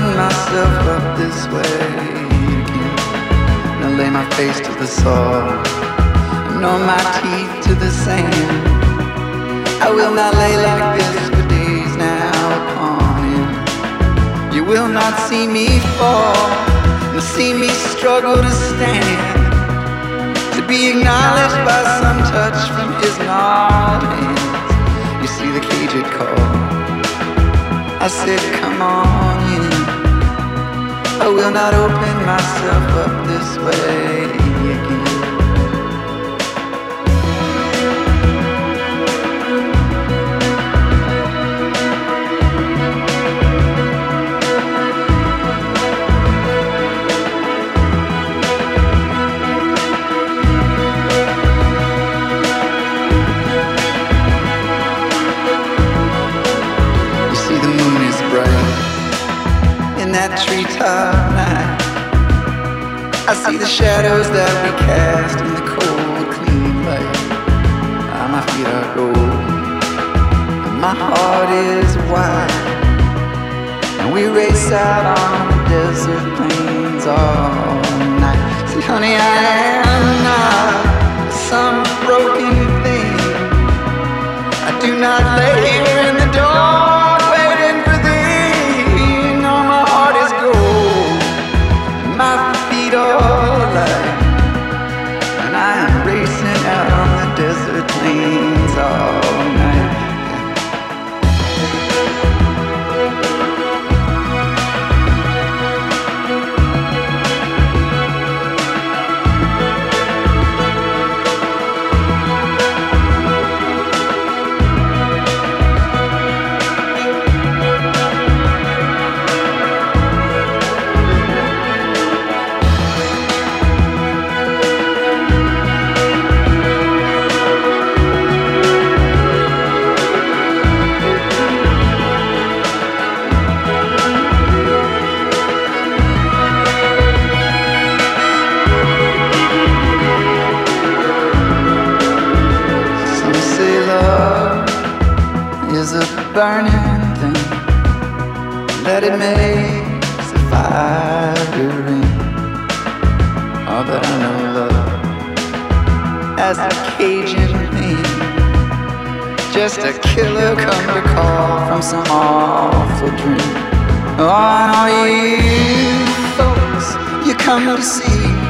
open myself up this way again. I lay my face to the soil, and on my teeth to the sand. I will not lay like this for days now upon him. You will not see me fall, nor see me struggle to stand. To be acknowledged by some touch from his gnarled hands. You see the cage it calls. I said, come on. I will not open myself up this way treetop night. I see the shadows that we cast in the cold, clean light. My feet are gold, and my heart is wide. And we race out on the desert plains all night. See, honey, I am not some broken thing. I do not here in the dark plains see.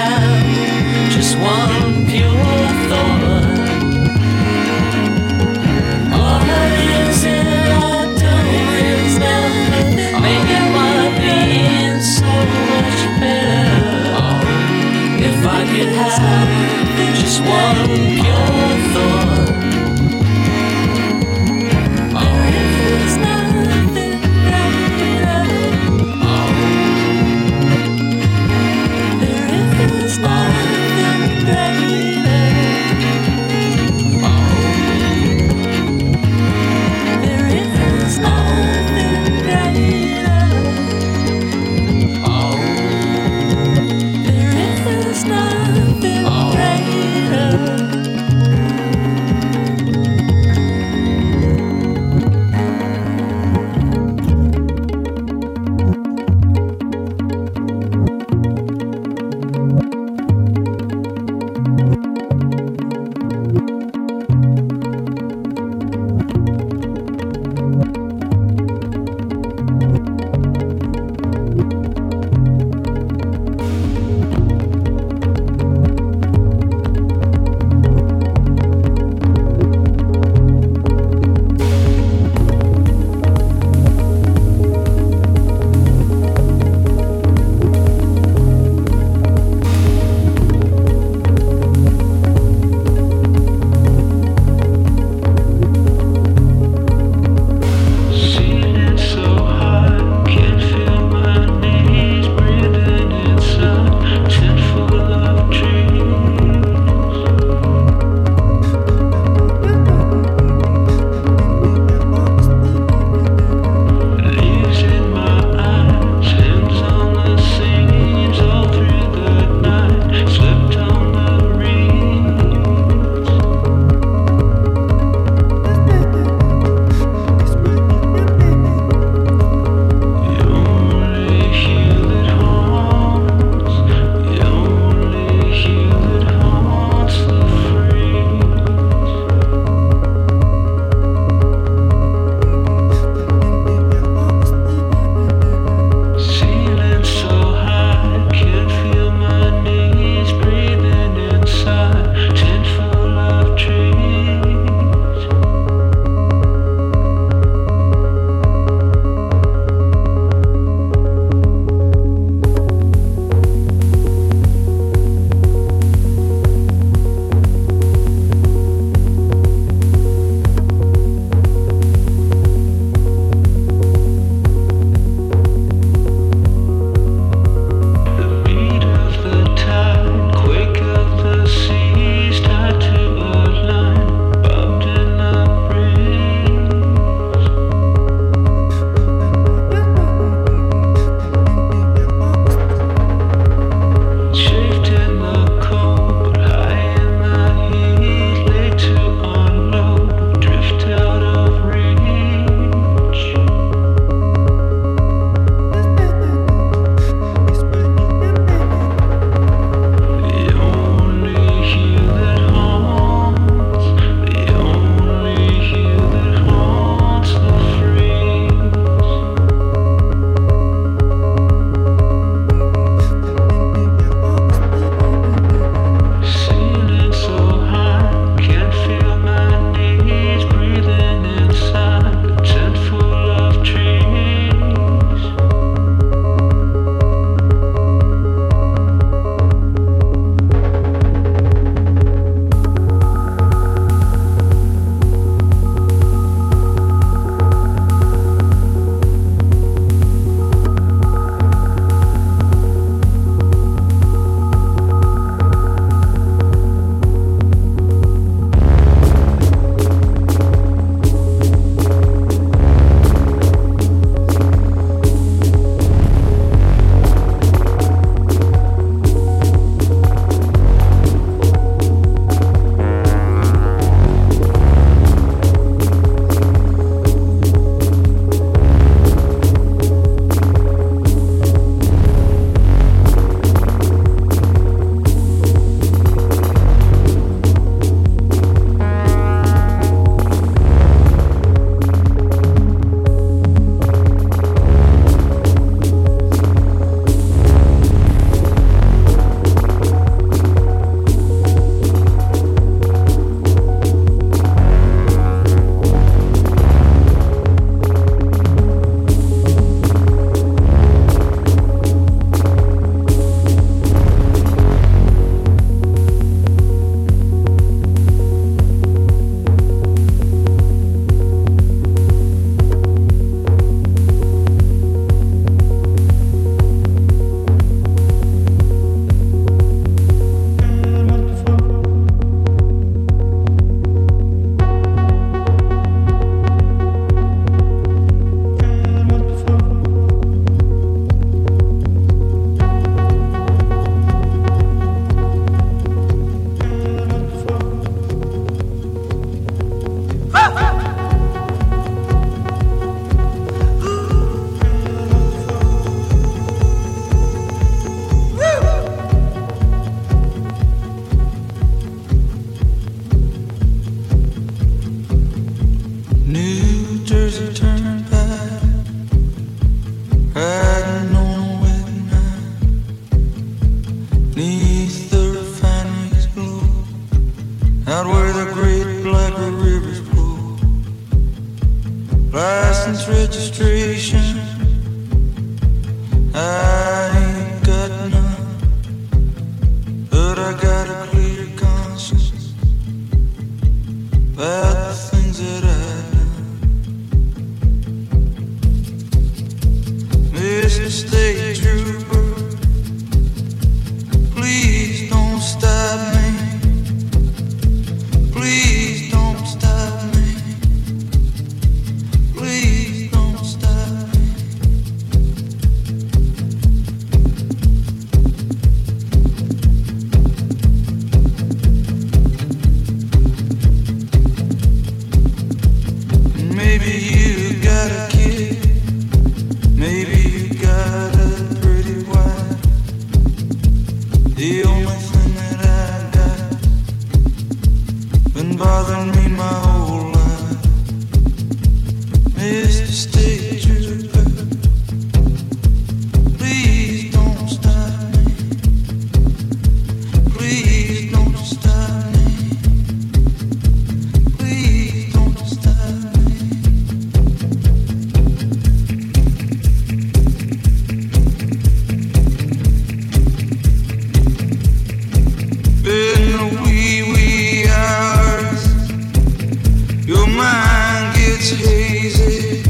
your hazy.